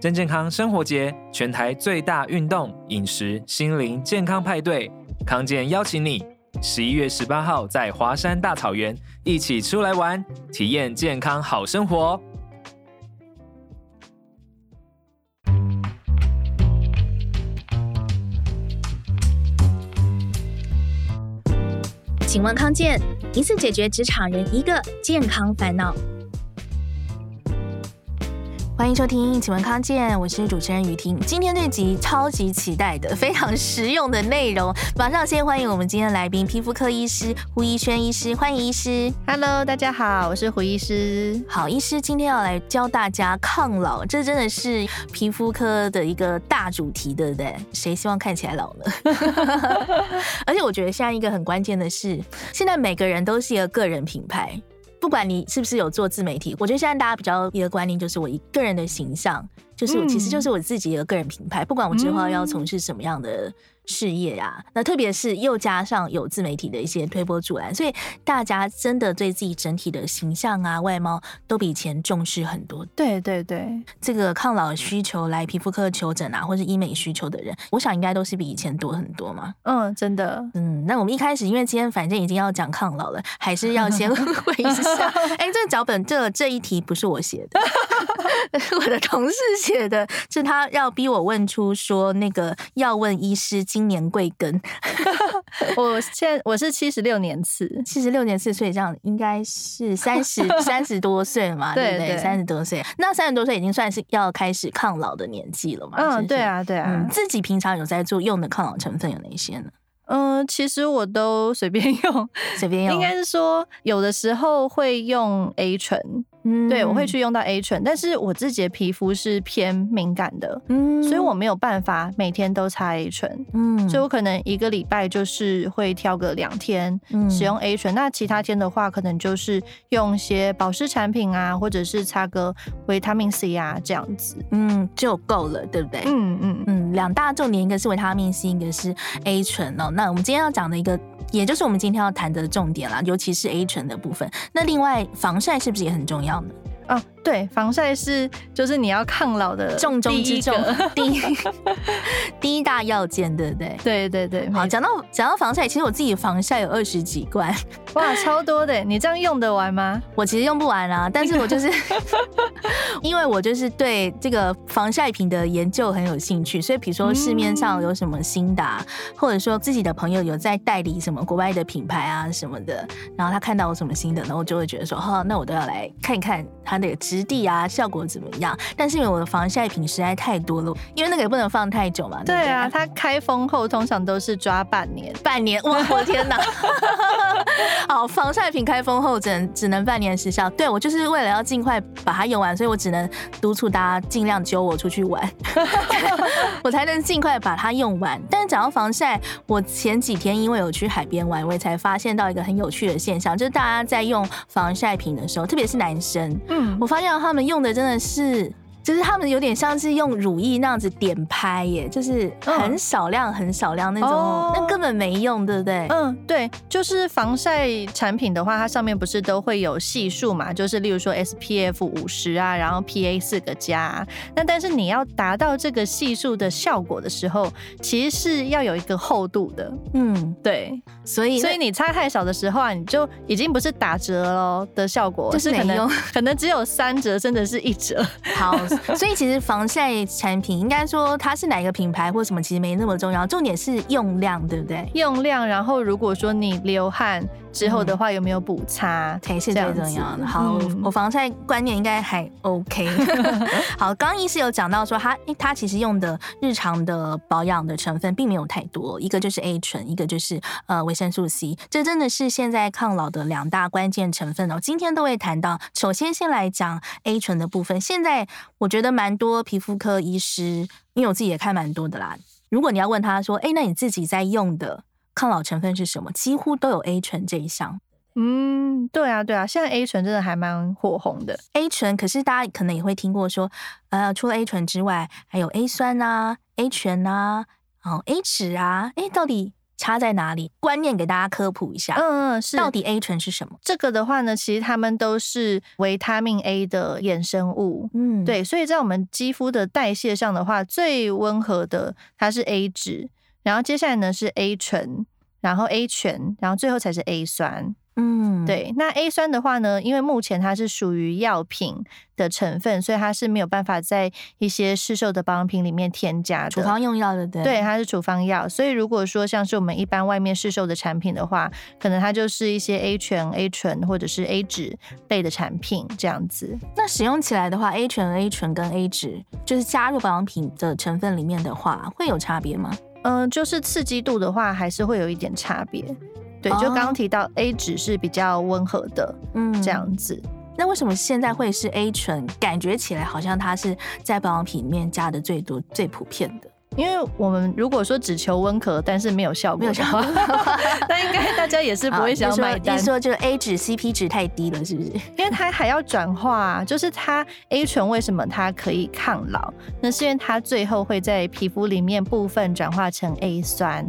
真健康生活节，全台最大运动、饮食、心灵健康派对，康健邀请你，十一月十八号在华山大草原一起出来玩，体验健康好生活。请问康健，一次解决职场人一个健康烦恼。欢迎收听，请问康健，我是主持人雨婷。今天这集超级期待的，非常实用的内容。马上先欢迎我们今天的来宾，皮肤科医师胡怡萱医师，欢迎医师。Hello，大家好，我是胡医师。好，医师今天要来教大家抗老，这真的是皮肤科的一个大主题，对不对？谁希望看起来老呢？而且我觉得现在一个很关键的是，现在每个人都是一个个人品牌。不管你是不是有做自媒体，我觉得现在大家比较一个观念就是，我一个人的形象，就是我其实就是我自己的个人品牌。不管我之后要从事什么样的事业呀、啊，那特别是又加上有自媒体的一些推波助澜，所以大家真的对自己整体的形象啊、外貌都比以前重视很多。对对对，这个抗老需求来皮肤科求诊啊，或是医美需求的人，我想应该都是比以前多很多嘛。嗯，真的。嗯，那我们一开始因为今天反正已经要讲抗老了，还是要先 问一下。哎、欸，这个脚本这这一题不是我写的，我的同事写的，是他要逼我问出说那个要问医师。今年贵庚？我现在我是七十六年次，七十六年次，所以这样应该是三十 三十多岁了嘛？对不对？三十多岁，那三十多岁已经算是要开始抗老的年纪了嘛？嗯，对啊，对啊。嗯，自己平常有在做用的抗老成分有哪些呢？嗯，其实我都随便用，随便用。应该是说，有的时候会用 A 醇。嗯，对，我会去用到 A 醇，但是我自己的皮肤是偏敏感的，嗯，所以我没有办法每天都擦 A 醇，嗯，所以我可能一个礼拜就是会挑个两天使用 A 醇，嗯，那其他天的话，可能就是用一些保湿产品啊，或者是擦个维他命 C 啊这样子，嗯，就够了，对不对？嗯嗯嗯，两大重点，一个是维他命 C，一个是 A 醇哦。那我们今天要讲的一个。也就是我们今天要谈的重点啦，尤其是 A 醇的部分。那另外，防晒是不是也很重要呢？哦，对，防晒是就是你要抗老的重中之重，第一第一大要件，对不对？对对对。好，讲到讲到防晒，其实我自己防晒有二十几罐，哇，超多的！你这样用得完吗？我其实用不完啊，但是我就是 因为我就是对这个防晒品的研究很有兴趣，所以比如说市面上有什么新的，啊，或者说自己的朋友有在代理什么国外的品牌啊什么的，然后他看到我什么新的，然后我就会觉得说，哈，那我都要来看一看他。那个质地啊，效果怎么样？但是因为我的防晒品实在太多了，因为那个也不能放太久嘛。对，啊，它开封后通常都是抓半年，半年哇！我的天哪！好，防晒品开封后只能只能半年时效。对，我就是为了要尽快把它用完，所以我只能督促大家尽量揪我出去玩，我才能尽快把它用完。但是讲到防晒，我前几天因为有去海边玩，我也才发现到一个很有趣的现象，就是大家在用防晒品的时候，特别是男生，嗯。我发现他们用的真的是。就是他们有点像是用乳液那样子点拍耶，就是很少量、很少量那种，哦、那根本没用，对不对？嗯，对，就是防晒产品的话，它上面不是都会有系数嘛？就是例如说 SPF 五十啊，然后 PA 四个加、啊。那但是你要达到这个系数的效果的时候，其实是要有一个厚度的。嗯，对，所以所以你擦太少的时候啊，你就已经不是打折喽的效果，就是可能，可能只有三折，真的是一折。好。所以其实防晒产品应该说它是哪一个品牌或什么，其实没那么重要，重点是用量，对不对？用量，然后如果说你流汗。之后的话有没有补擦才是最重要的。好，嗯、我防晒观念应该还 OK。好，刚刚医师有讲到说他，他其实用的日常的保养的成分并没有太多，一个就是 A 醇，一个就是呃维生素 C，这真的是现在抗老的两大关键成分哦。今天都会谈到，首先先来讲 A 醇的部分。现在我觉得蛮多皮肤科医师，因为我自己也看蛮多的啦。如果你要问他说，哎，那你自己在用的？抗老成分是什么？几乎都有 A 醇这一项。嗯，对啊，对啊，现在 A 醇真的还蛮火红的。A 醇，可是大家可能也会听过说，呃，除了 A 醇之外，还有 A 酸啊、A 醛啊、哦 A 酯啊，哎，到底差在哪里？观念给大家科普一下。嗯嗯，是。到底 A 醇是什么？这个的话呢，其实它们都是维他命 A 的衍生物。嗯，对。所以在我们肌肤的代谢上的话，最温和的它是 A 酯，然后接下来呢是 A 醇，然后 A 醛，然后最后才是 A 酸。嗯，对，那 A 酸的话呢，因为目前它是属于药品的成分，所以它是没有办法在一些市售的保养品里面添加的。处方用药的，对，对，它是处方药。所以如果说像是我们一般外面市售的产品的话，可能它就是一些 A 醛、A 醇或者是 A 酯类的产品这样子。那使用起来的话，A 醛、A 醇跟 A 酯，就是加入保养品的成分里面的话，会有差别吗？嗯、呃，就是刺激度的话，还是会有一点差别。对，就刚刚提到 A 酯是比较温和的，嗯，这样子。那为什么现在会是 A 醇？感觉起来好像它是在保养品里面加的最多、最普遍的。因为我们如果说只求温和，但是没有效果的话，那应该大家也是不会想买单。你说就是 A 酯 CP 值太低了，是不是？因为它还要转化，就是它 A 醇为什么它可以抗老？那是因为它最后会在皮肤里面部分转化成 A 酸。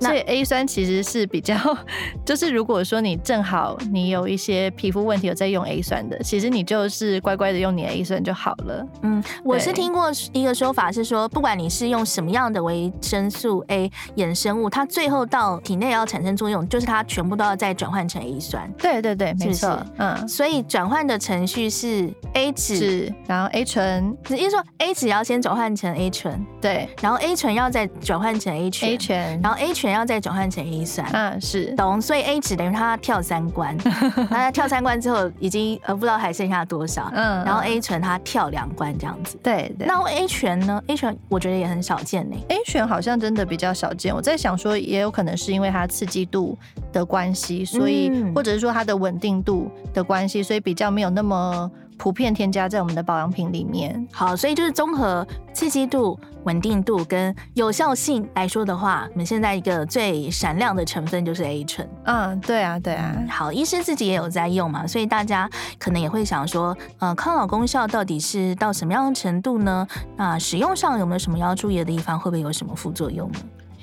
所以 A 酸其实是比较，就是如果说你正好你有一些皮肤问题有在用 A 酸的，其实你就是乖乖的用你的 A 酸就好了。嗯，我是听过一个说法是说，不管你是用什么样的维生素 A 衍生物，它最后到体内要产生作用，就是它全部都要再转换成 A 酸。对对对，没错。嗯，所以转换的程序是 A 酯，然后 A 醇，也就是说 A 酯要先转换成 A 醇，对，然后 A 醇要再转换成 A 醛，A 醛，然后 A 醛。要再转换成 A 酸，嗯，是懂，所以 A 只等于他跳三关，那跳三关之后已经呃不知道还剩下多少，嗯，然后 A 醇他跳两关这样子，对对。那 A 醛呢？A 醛我觉得也很少见呢，A 醛好像真的比较少见。我在想说，也有可能是因为它刺激度的关系，所以、嗯、或者是说它的稳定度的关系，所以比较没有那么。普遍添加在我们的保养品里面。好，所以就是综合刺激度、稳定度跟有效性来说的话，我们现在一个最闪亮的成分就是 A 醇。嗯，对啊，对啊。好，医师自己也有在用嘛，所以大家可能也会想说，呃，抗老功效到底是到什么样的程度呢？那使用上有没有什么要注意的地方？会不会有什么副作用呢？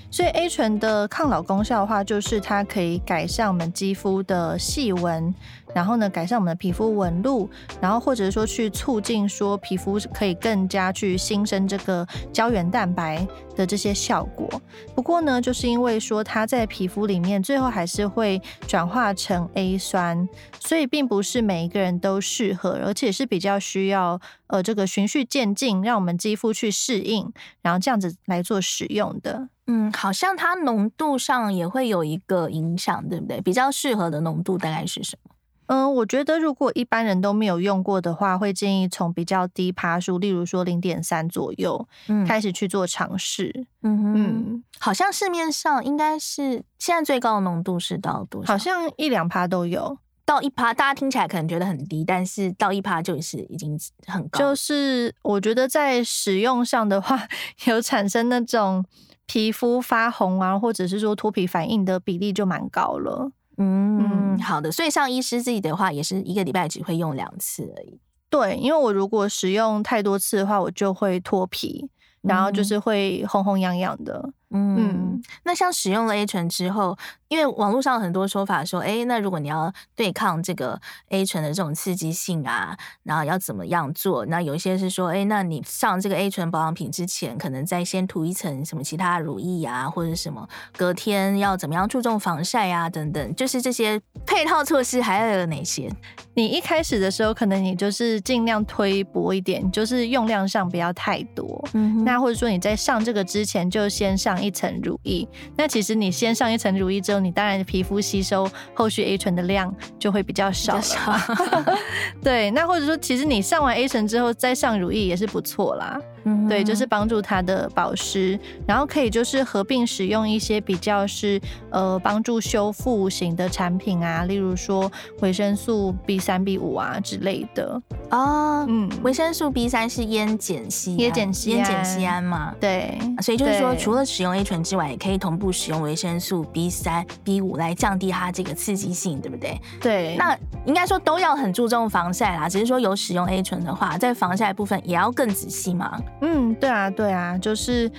所以 A 醇的抗老功效的话，就是它可以改善我们肌肤的细纹，然后呢，改善我们的皮肤纹路，然后或者说去促进说皮肤可以更加去新生这个胶原蛋白的这些效果。不过呢，就是因为说它在皮肤里面最后还是会转化成 A 酸，所以并不是每一个人都适合，而且是比较需要呃这个循序渐进，让我们肌肤去适应，然后这样子来做使用的。嗯，好像它浓度上也会有一个影响，对不对？比较适合的浓度大概是什么？嗯，我觉得如果一般人都没有用过的话，会建议从比较低趴数，例如说零点三左右，嗯，开始去做尝试。嗯哼嗯，好像市面上应该是现在最高的浓度是到多少？好像一两趴都有，到一趴，大家听起来可能觉得很低，但是到一趴就是已经很高。就是我觉得在使用上的话，有产生那种。皮肤发红啊，或者是说脱皮反应的比例就蛮高了。嗯，嗯，好的。所以像医师自己的话，也是一个礼拜只会用两次而已。对，因为我如果使用太多次的话，我就会脱皮，然后就是会红红痒痒的。嗯，嗯，那像使用了 A 醇之后，因为网络上有很多说法说，哎、欸，那如果你要对抗这个 A 醇的这种刺激性啊，然后要怎么样做？那有一些是说，哎、欸，那你上这个 A 醇保养品之前，可能再先涂一层什么其他乳液啊，或者什么，隔天要怎么样注重防晒啊，等等，就是这些配套措施还要有哪些？你一开始的时候，可能你就是尽量推薄一点，就是用量上不要太多。嗯，那或者说你在上这个之前就先上。一层乳液，那其实你先上一层乳液之后，你当然皮肤吸收后续 A 醇的量就会比较少了。少 对，那或者说，其实你上完 A 醇之后再上乳液也是不错啦。嗯，对，就是帮助它的保湿，然后可以就是合并使用一些比较是呃帮助修复型的产品啊，例如说维生素 B 三、B 五啊之类的。哦，嗯，维生素 B 三是烟碱酰，烟碱醯，烟碱酰胺嘛？对，所以就是说，除了使用 A 醇之外，也可以同步使用维生素 B 三、B 五来降低它这个刺激性，对不对？对，那应该说都要很注重防晒啦，只是说有使用 A 醇的话，在防晒部分也要更仔细嘛。嗯，对啊，对啊，就是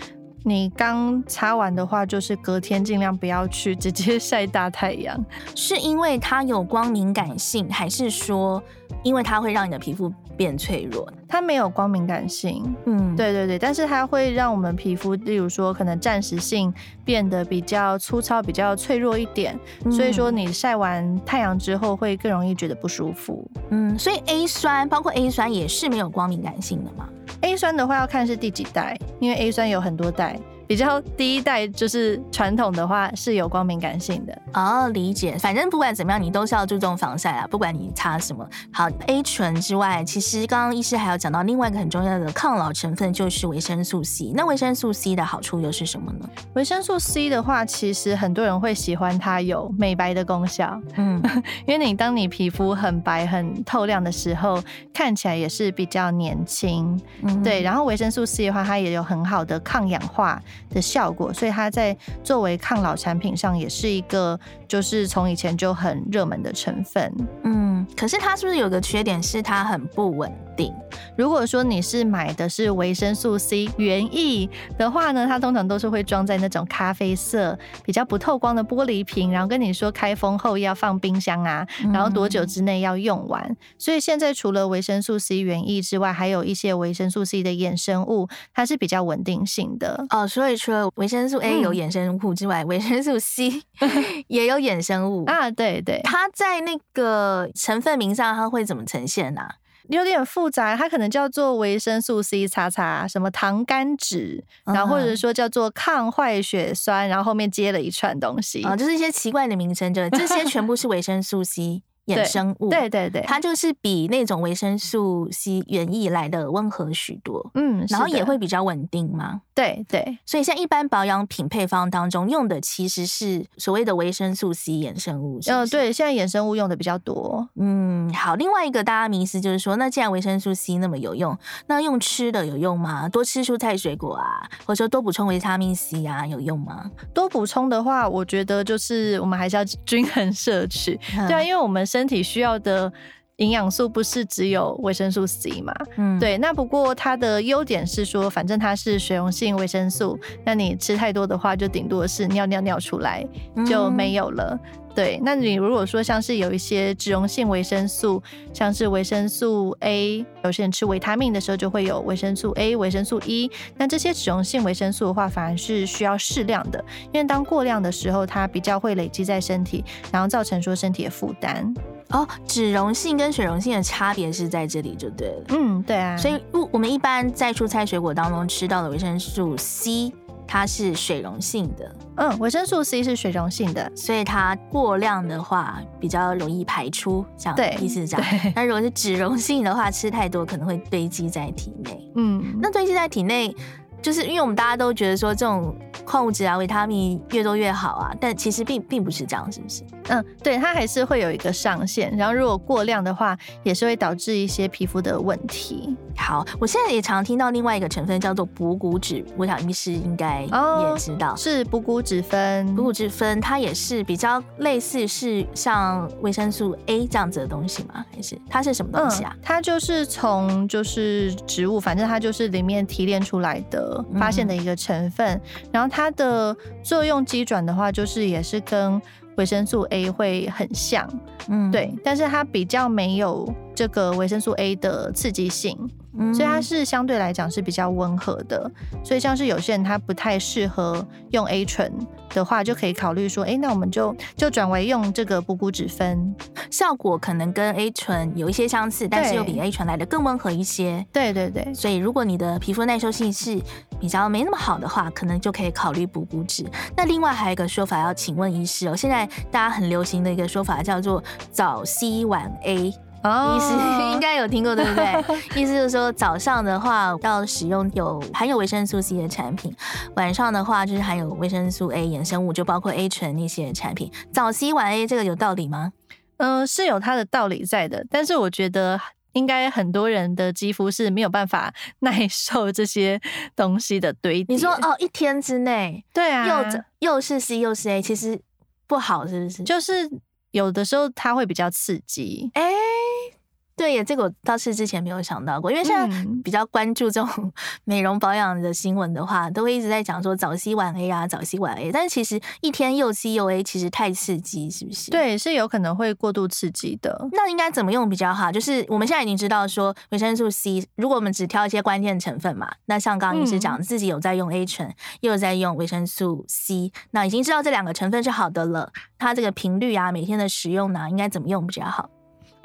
你刚擦完的话，就是隔天尽量不要去直接 晒大太阳。是因为它有光敏感性，还是说因为它会让你的皮肤变脆弱？它没有光敏感性，嗯，对对对，但是它会让我们皮肤，例如说可能暂时性变得比较粗糙、比较脆弱一点。嗯、所以说你晒完太阳之后会更容易觉得不舒服。嗯，所以 A 酸包括 A 酸也是没有光敏感性的吗？A 酸的话要看是第几代，因为 A 酸有很多代。比较第一代就是传统的话是有光敏感性的哦，理解。反正不管怎么样，你都是要注重防晒啊，不管你擦什么。好，A 醇之外，其实刚刚医师还有讲到另外一个很重要的抗老成分，就是维生素 C。那维生素 C 的好处又是什么呢？维生素 C 的话，其实很多人会喜欢它有美白的功效。嗯，因为你当你皮肤很白很透亮的时候，看起来也是比较年轻。嗯，对。然后维生素 C 的话，它也有很好的抗氧化的效果，所以它在作为抗老产品上也是一个，就是从以前就很热门的成分。嗯，可是它是不是有个缺点，是它很不稳定？如果说你是买的是维生素 C 原液的话呢，它通常都是会装在那种咖啡色、比较不透光的玻璃瓶，然后跟你说开封后要放冰箱啊，然后多久之内要用完。嗯、所以现在除了维生素 C 原液之外，还有一些维生素 C 的衍生物，它是比较稳定性的哦。所以除了维生素 A 有衍生物之外，维、嗯、生素 C 也有衍生物啊。对对，它在那个成分名上，它会怎么呈现呢、啊？有点复杂，它可能叫做维生素 C 叉叉，什么糖苷酯，然后或者说叫做抗坏血酸，然后后面接了一串东西啊，就是一些奇怪的名称，就这些全部是维生素 C。衍生物，对对对，它就是比那种维生素 C 原意来的温和许多，嗯，然后也会比较稳定嘛，对对，所以像一般保养品配方当中用的其实是所谓的维生素 C 衍生物，嗯、呃，对，现在衍生物用的比较多，嗯，好，另外一个大家迷思就是说，那既然维生素 C 那么有用，那用吃的有用吗？多吃蔬菜水果啊，或者说多补充维他命 C 啊，有用吗？多补充的话，我觉得就是我们还是要 均衡摄取，嗯、对啊，因为我们。身体需要的营养素不是只有维生素 C 嘛？嗯，对。那不过它的优点是说，反正它是水溶性维生素，那你吃太多的话，就顶多是尿尿尿出来就没有了。嗯、对。那你如果说像是有一些脂溶性维生素，像是维生素 A，有些人吃维他命的时候就会有维生素 A、维生素 E。那这些脂溶性维生素的话，反而是需要适量的，因为当过量的时候，它比较会累积在身体，然后造成说身体的负担。哦，脂溶性跟水溶性的差别是在这里就对了。嗯，对啊。所以，我我们一般在蔬菜水果当中吃到的维生素 C，它是水溶性的。嗯，维生素 C 是水溶性的，所以它过量的话比较容易排出，这样意思是这样。那如果是脂溶性的话，吃太多可能会堆积在体内。嗯，那堆积在体内。就是因为我们大家都觉得说这种矿物质啊、维他命越多越好啊，但其实并并不是这样，是不是？嗯，对，它还是会有一个上限，然后如果过量的话，也是会导致一些皮肤的问题。好，我现在也常听到另外一个成分叫做补骨脂，我想医师应该也知道，哦、是补骨脂酚。补骨脂酚它也是比较类似是像维生素 A 这样子的东西吗？还是它是什么东西啊？嗯、它就是从就是植物，反正它就是里面提炼出来的。发现的一个成分，嗯、然后它的作用机转的话，就是也是跟维生素 A 会很像，嗯，对，但是它比较没有这个维生素 A 的刺激性，嗯，所以它是相对来讲是比较温和的，所以像是有些人他不太适合用 A 醇。的话就可以考虑说，哎、欸，那我们就就转为用这个补骨脂分，效果可能跟 A 醇有一些相似，但是又比 A 醇来的更温和一些。对对对，所以如果你的皮肤耐受性是比较没那么好的话，可能就可以考虑补骨脂。那另外还有一个说法要请问医师哦，现在大家很流行的一个说法叫做早 C 晚 A。哦，意思应该有听过，对不对？意思就是说，早上的话要使用有含有维生素 C 的产品，晚上的话就是含有维生素 A 衍生物，就包括 A 醇那些产品。早 C 晚 A 这个有道理吗？嗯、呃，是有它的道理在的，但是我觉得应该很多人的肌肤是没有办法耐受这些东西的堆叠。你说哦，一天之内，对啊，又又是 C 又是 A，其实不好，是不是？就是有的时候它会比较刺激，哎、欸。对呀，这个我倒是之前没有想到过，因为现在比较关注这种 美容保养的新闻的话，都会一直在讲说早 C 晚 A 啊，早 C 晚 A。但是其实一天又 C 又 A，其实太刺激，是不是？对，是有可能会过度刺激的。那应该怎么用比较好？就是我们现在已经知道说维生素 C，如果我们只挑一些关键成分嘛，那像刚刚医师讲，自己有在用 A 醇，又有在用维生素 C，那已经知道这两个成分是好的了。它这个频率啊，每天的使用呢，应该怎么用比较好？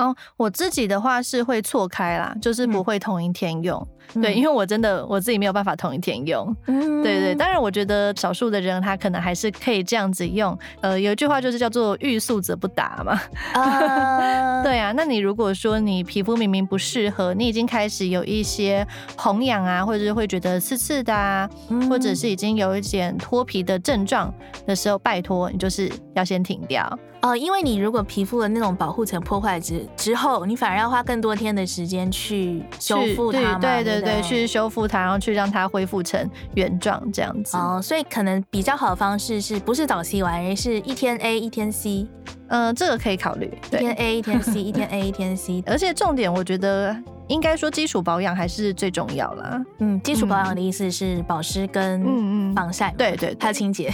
哦，我自己的话是会错开啦，就是不会同一天用。嗯、对，因为我真的我自己没有办法同一天用。嗯，对对，当然我觉得少数的人他可能还是可以这样子用。呃，有一句话就是叫做“欲速则不达”嘛。啊，对啊。那你如果说你皮肤明明不适合，你已经开始有一些红痒啊，或者是会觉得刺刺的啊，嗯、或者是已经有一点脱皮的症状的时候，拜托你就是要先停掉。哦，因为你如果皮肤的那种保护层破坏之之后，你反而要花更多天的时间去修复它嘛，对对对，对，对，去修复它，然后去让它恢复成原状这样子。哦，所以可能比较好的方式是不是早 C 晚 A，是一天 A 一天 C。嗯、呃，这个可以考虑，一天 A 一天 C，一天 A 一天 C，而且重点我觉得。应该说基础保养还是最重要啦。嗯，基础保养的意思是保湿跟防晒，对对，还有清洁。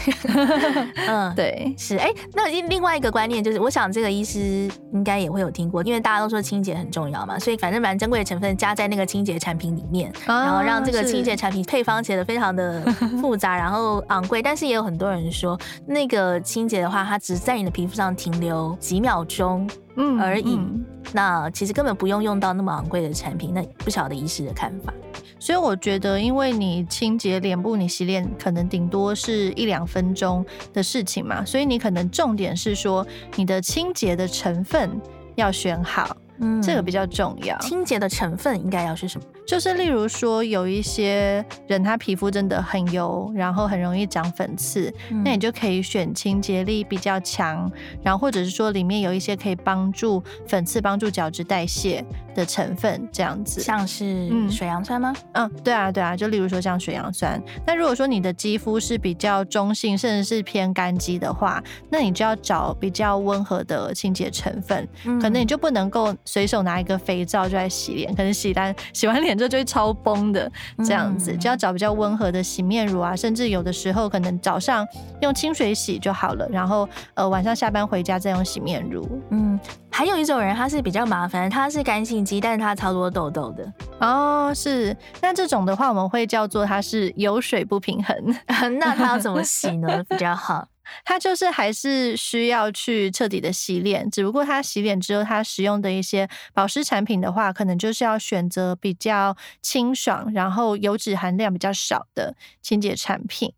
嗯，对，是。哎，那另外一个观念就是，我想这个医师应该也会有听过，因为大家都说清洁很重要嘛，所以反正蛮珍贵的成分加在那个清洁产品里面，然后让这个清洁产品配方写得非常的 复杂，然后昂贵。但是也有很多人说，那个清洁的话，它只在你的皮肤上停留几秒钟。嗯，而已。嗯、那其实根本不用用到那么昂贵的产品。那不晓得医师的看法。所以我觉得，因为你清洁脸部，你洗脸可能顶多是一两分钟的事情嘛，所以你可能重点是说你的清洁的成分要选好。嗯，这个比较重要。清洁的成分应该要是什么？就是例如说，有一些人他皮肤真的很油，然后很容易长粉刺，嗯、那你就可以选清洁力比较强，然后或者是说里面有一些可以帮助粉刺、帮助角质代谢的成分，这样子。像是水杨酸吗？嗯，对啊，对啊，就例如说像水杨酸。那如果说你的肌肤是比较中性，甚至是偏干肌的话，那你就要找比较温和的清洁成分，嗯、可能你就不能够。随手拿一个肥皂就在洗脸，可能洗完 洗完脸之后就会超崩的这样子，嗯、就要找比较温和的洗面乳啊，甚至有的时候可能早上用清水洗就好了，然后呃晚上下班回家再用洗面乳。嗯，还有一种人他是比较麻烦，他是干性肌，但是他超多痘痘的。哦，是，那这种的话我们会叫做它是油水不平衡，那它要怎么洗呢比较好？它就是还是需要去彻底的洗脸，只不过它洗脸之后，它使用的一些保湿产品的话，可能就是要选择比较清爽，然后油脂含量比较少的清洁产品。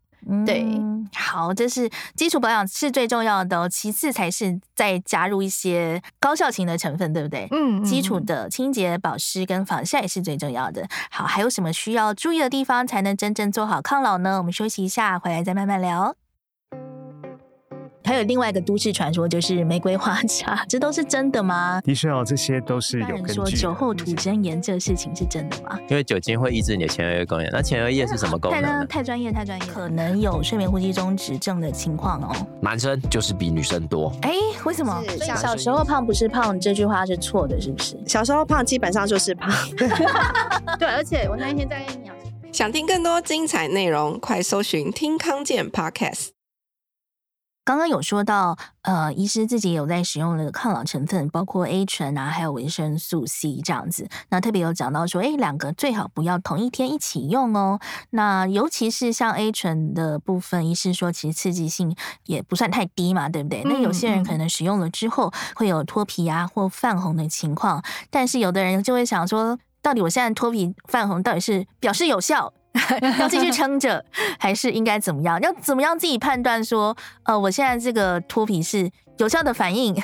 对，嗯、好，这是基础保养是最重要的，其次才是再加入一些高效型的成分，对不对？嗯，基础的清洁、保湿跟防晒是最重要的。好，还有什么需要注意的地方才能真正做好抗老呢？我们休息一下，回来再慢慢聊。还有另外一个都市传说，就是玫瑰花茶，这都是真的吗？的确哦，这些都是有根据。说酒后吐真言这事情是真的吗？因为酒精会抑制你的前额叶功能，那前额叶是什么功能呢？太专业，太专业，可能有睡眠呼吸中止症的情况哦。男生就是比女生多。哎，为什么？小时候胖不是胖这句话是错的，是不是？小时候胖基本上就是胖。对，而且我那一天在跟你讲，想听更多精彩内容，快搜寻听康健 Podcast。刚刚有说到，呃，医师自己也有在使用的抗老成分，包括 A 醇啊，还有维生素 C 这样子。那特别有讲到说，哎，两个最好不要同一天一起用哦。那尤其是像 A 醇的部分，医师说其实刺激性也不算太低嘛，对不对？那有些人可能使用了之后会有脱皮啊或泛红的情况，但是有的人就会想说，到底我现在脱皮泛红到底是表示有效？要继续撑着，还是应该怎么样？要怎么样自己判断说，呃，我现在这个脱皮是有效的反应，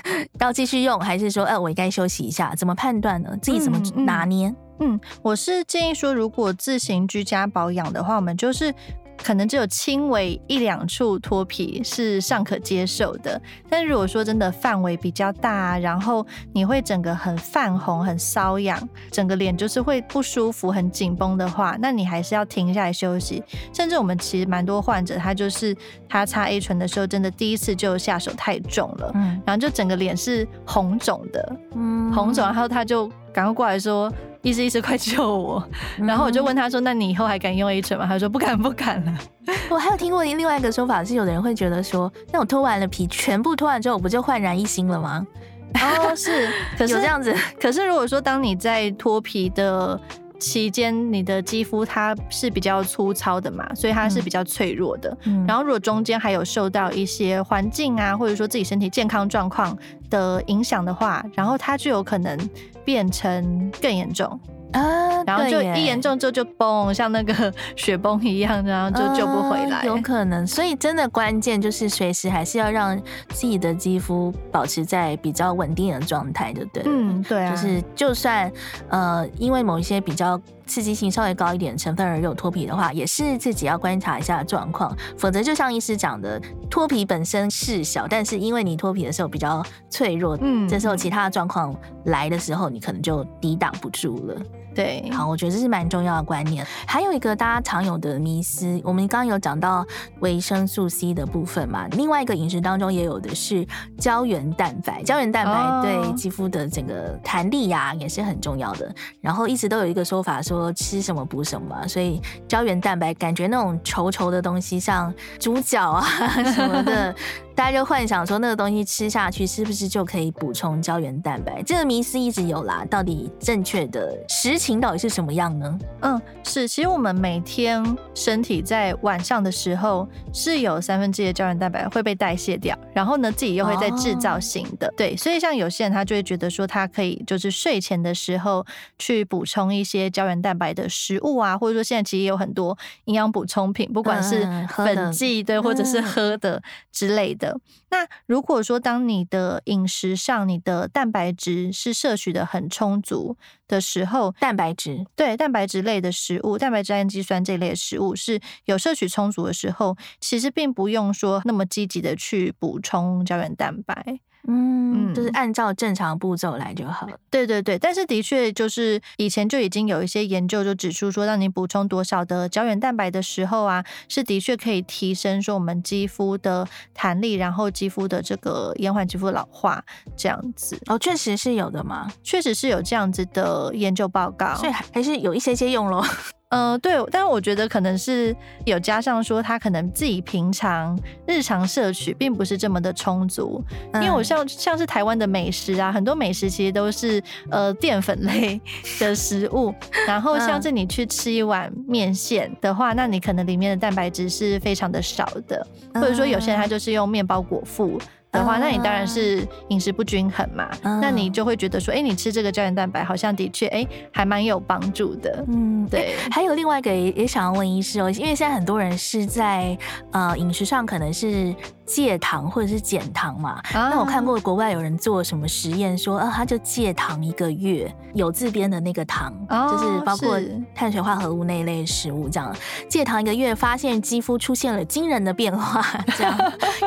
要继续用，还是说，呃，我应该休息一下？怎么判断呢？自己怎么拿捏？嗯，嗯，我是建议说，如果自行居家保养的话，我们就是。可能只有轻微一两处脱皮是尚可接受的。但如果说真的范围比较大，然后你会整个很泛红、很瘙痒，整个脸就是会不舒服、很紧绷的话，那你还是要停下来休息。甚至我们其实蛮多患者，他就是他擦 A 醇的时候，真的第一次就下手太重了，嗯，然后就整个脸是红肿的，嗯，红肿，然后他就赶快过来说。医师，医师，快救我！然后我就问他说：“那你以后还敢用 A 醇吗？”他说：“不敢，不敢了。”我还有听过另外一个说法是，有的人会觉得说：“那我脱完了皮，全部脱完之后，我不就焕然一新了吗？”哦，是，可是有这样子。可是如果说当你在脱皮的期间，你的肌肤它是比较粗糙的嘛，所以它是比较脆弱的。嗯、然后如果中间还有受到一些环境啊，或者说自己身体健康状况的影响的话，然后它就有可能。变成更严重啊，然后就一严重之后就崩，像那个雪崩一样，然后就救不回来。有可能，所以真的关键就是随时还是要让自己的肌肤保持在比较稳定的状态，对不对？嗯，对啊，就是就算呃，因为某一些比较。刺激性稍微高一点成分而有脱皮的话，也是自己要观察一下状况，否则就像医师讲的，脱皮本身是小，但是因为你脱皮的时候比较脆弱，嗯，这时候其他的状况来的时候，你可能就抵挡不住了。对，好，我觉得这是蛮重要的观念。还有一个大家常有的迷思，我们刚刚有讲到维生素 C 的部分嘛，另外一个饮食当中也有的是胶原蛋白，胶原蛋白对肌肤的整个弹力呀、啊、也是很重要的。然后一直都有一个说法说吃什么补什么，所以胶原蛋白感觉那种稠稠的东西，像猪脚啊 什么的。大家就幻想说那个东西吃下去是不是就可以补充胶原蛋白？这个迷思一直有啦，到底正确的实情到底是什么样呢？嗯，是，其实我们每天身体在晚上的时候是有三分之一的胶原蛋白会被代谢掉，然后呢自己又会再制造新的。哦、对，所以像有些人他就会觉得说他可以就是睡前的时候去补充一些胶原蛋白的食物啊，或者说现在其实也有很多营养补充品，不管是粉剂对或者是喝的之类的。那如果说当你的饮食上，你的蛋白质是摄取的很充足的时候，蛋白质对蛋白质类的食物，蛋白质、氨基酸这类的食物是有摄取充足的时候，其实并不用说那么积极的去补充胶原蛋白。嗯，就是按照正常步骤来就好了。对对对，但是的确就是以前就已经有一些研究就指出说，让你补充多少的胶原蛋白的时候啊，是的确可以提升说我们肌肤的弹力，然后肌肤的这个延缓肌肤老化这样子。哦，确实是有的吗？确实是有这样子的研究报告，所以还是有一些些用咯。嗯、呃，对，但是我觉得可能是有加上说他可能自己平常日常摄取并不是这么的充足，因为我像像是台湾的美食啊，很多美食其实都是呃淀粉类的食物，然后像是你去吃一碗面线的话，那你可能里面的蛋白质是非常的少的，或者说有些人他就是用面包果腹。的话，那你当然是饮食不均衡嘛。Uh, 那你就会觉得说，哎、欸，你吃这个胶原蛋白好像的确，哎、欸，还蛮有帮助的。嗯，对。还有另外一个也也想要问医师哦，因为现在很多人是在呃饮食上可能是戒糖或者是减糖嘛。Uh, 那我看过国外有人做什么实验，说，啊，他就戒糖一个月，有自编的那个糖，uh, 就是包括碳水化合物那一类食物，这样戒糖一个月，发现肌肤出现了惊人的变化，这样，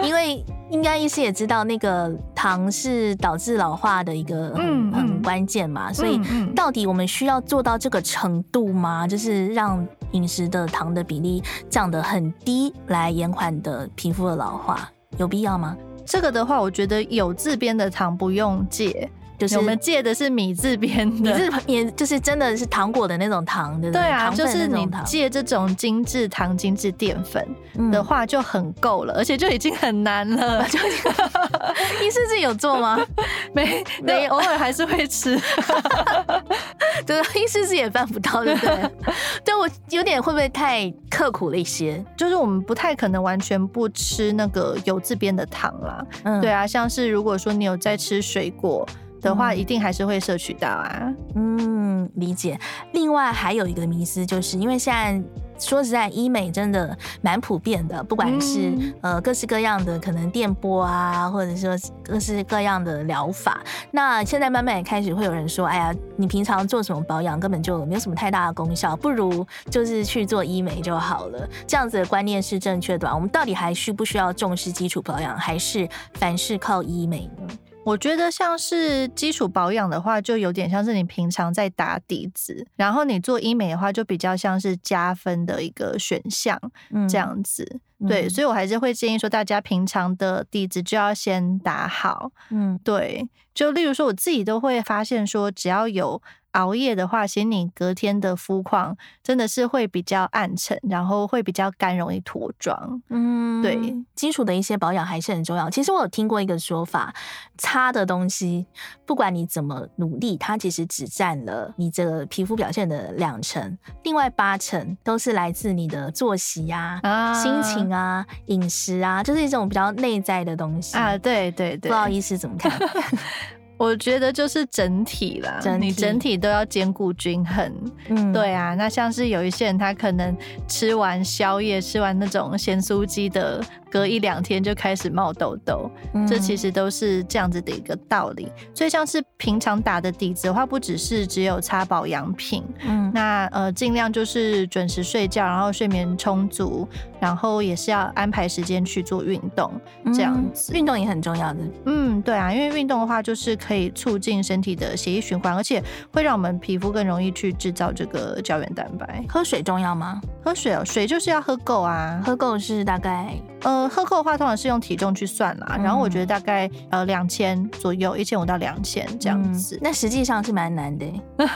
因为。应该医师也知道，那个糖是导致老化的一个很很关键嘛，所以到底我们需要做到这个程度吗？就是让饮食的糖的比例降得很低，来延缓的皮肤的老化，有必要吗？这个的话，我觉得有自编的糖不用借。就是我们借的是米字边的，米字也就是真的是糖果的那种糖，的对？啊，就是你戒这种精致糖、精致淀粉的话就很够了，而且就已经很难了。就医师 自己有做吗？没没，偶尔还是会吃。对，医师自己也办不到，对不对？对我有点会不会太刻苦了一些？就是我们不太可能完全不吃那个油字边的糖啦。嗯，对啊，像是如果说你有在吃水果。的话，一定还是会摄取到啊。嗯，理解。另外还有一个迷思，就是因为现在说实在，医美真的蛮普遍的，不管是、嗯、呃各式各样的可能电波啊，或者说各式各样的疗法。那现在慢慢也开始会有人说，哎呀，你平常做什么保养根本就没有什么太大的功效，不如就是去做医美就好了。这样子的观念是正确的。我们到底还需不需要重视基础保养，还是凡事靠医美呢？我觉得像是基础保养的话，就有点像是你平常在打底子，然后你做医美的话，就比较像是加分的一个选项，这样子。嗯、对，所以我还是会建议说，大家平常的底子就要先打好。嗯，对。就例如说，我自己都会发现说，只要有。熬夜的话，其实你隔天的肤况真的是会比较暗沉，然后会比较干，容易脱妆。嗯，对，基础的一些保养还是很重要。其实我有听过一个说法，擦的东西，不管你怎么努力，它其实只占了你这个皮肤表现的两成，另外八成都是来自你的作息啊、啊心情啊、饮食啊，就是一种比较内在的东西啊。对对对，不好意思，怎么看？我觉得就是整体啦，整体你整体都要兼顾均衡。嗯，对啊，那像是有一些人，他可能吃完宵夜，吃完那种咸酥鸡的。隔一两天就开始冒痘痘，嗯，这其实都是这样子的一个道理。所以像是平常打的底子的话，不只是只有擦保养品，嗯，那呃尽量就是准时睡觉，然后睡眠充足，然后也是要安排时间去做运动，这样子。运动也很重要的。嗯，对啊，因为运动的话就是可以促进身体的血液循环，而且会让我们皮肤更容易去制造这个胶原蛋白。喝水重要吗？喝水哦，水就是要喝够啊，喝够是大概呃。喝够的话，通常是用体重去算啦。嗯、然后我觉得大概呃两千左右，一千五到两千这样子。嗯、那实际上是蛮难的。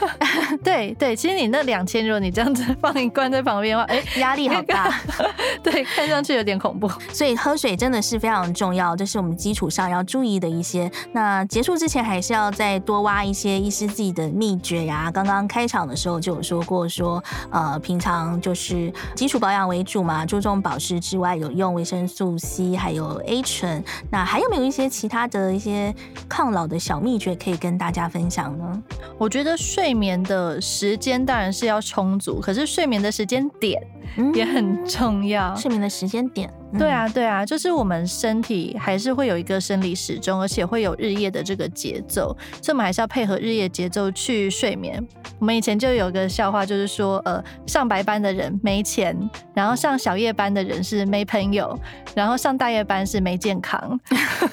对对，其实你那两千，如果你这样子放一罐在旁边的话，哎，压力好大。对，看上去有点恐怖。所以喝水真的是非常重要，这是我们基础上要注意的一些。那结束之前，还是要再多挖一些医师自己的秘诀呀。刚刚开场的时候就有说过说，说呃，平常就是基础保养为主嘛，注重保湿之外，有用维生素。素 C 还有 A 醇，那还有没有一些其他的一些抗老的小秘诀可以跟大家分享呢？我觉得睡眠的时间当然是要充足，可是睡眠的时间点也很重要。睡眠的时间点。对啊，对啊，就是我们身体还是会有一个生理时钟，而且会有日夜的这个节奏，所以我们还是要配合日夜节奏去睡眠。我们以前就有个笑话，就是说，呃，上白班的人没钱，然后上小夜班的人是没朋友，然后上大夜班是没健康，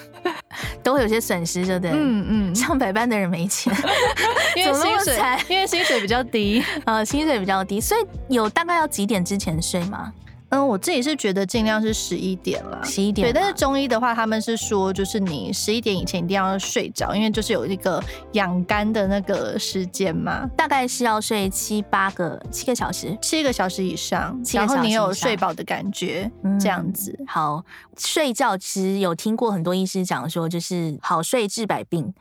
都会有些损失，对不对？嗯嗯，上白班的人没钱，因为薪水因为薪水比较低，呃，薪水比较低，所以有大概要几点之前睡吗？嗯，我自己是觉得尽量是十一点了，十一点。对，但是中医的话，他们是说，就是你十一点以前一定要睡着，因为就是有一个养肝的那个时间嘛，大概是要睡七八个七个小时，七个小时以上，然后你有睡饱的感觉，这样子。嗯，好，睡觉其实有听过很多医师讲说，就是好睡治百病，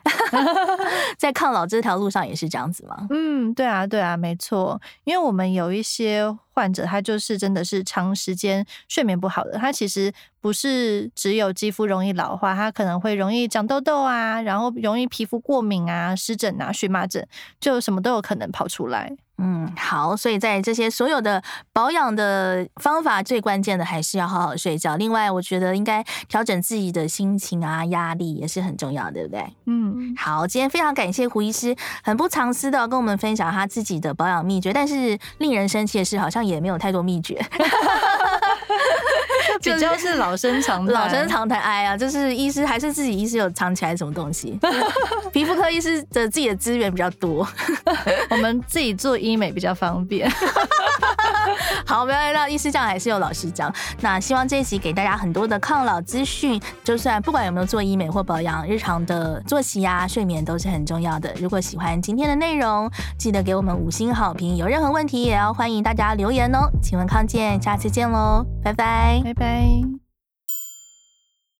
在抗老这条路上也是这样子吗？嗯，对啊，对啊，没错，因为我们有一些。患者他就是真的是长时间睡眠不好的，他其实不是只有肌肤容易老化，它可能会容易长痘痘啊，然后容易皮肤过敏啊、湿疹啊、荨麻疹，就什么都有可能跑出来。嗯，好，所以在这些所有的保养的方法，最关键的还是要好好睡觉。另外，我觉得应该调整自己的心情啊，压力也是很重要的，对不对？嗯，好，今天非常感谢胡医师，很不藏私的跟我们分享他自己的保养秘诀。但是令人生气的是，好像也没有太多秘诀。比较是老生常谈，老生常谈。哎呀，就是医师还是自己医师有藏起来什么东西？皮肤科医师的自己的资源比较多，我们自己做医美比较方便。好，不要让医师讲，还是有老师讲。那希望这一集给大家很多的抗老资讯，就算不管有没有做医美或保养，日常的作息啊、睡眠都是很重要的。如果喜欢今天的内容，记得给我们五星好评。有任何问题，也要欢迎大家留言哦。请问康健，下次见喽，拜拜，拜拜。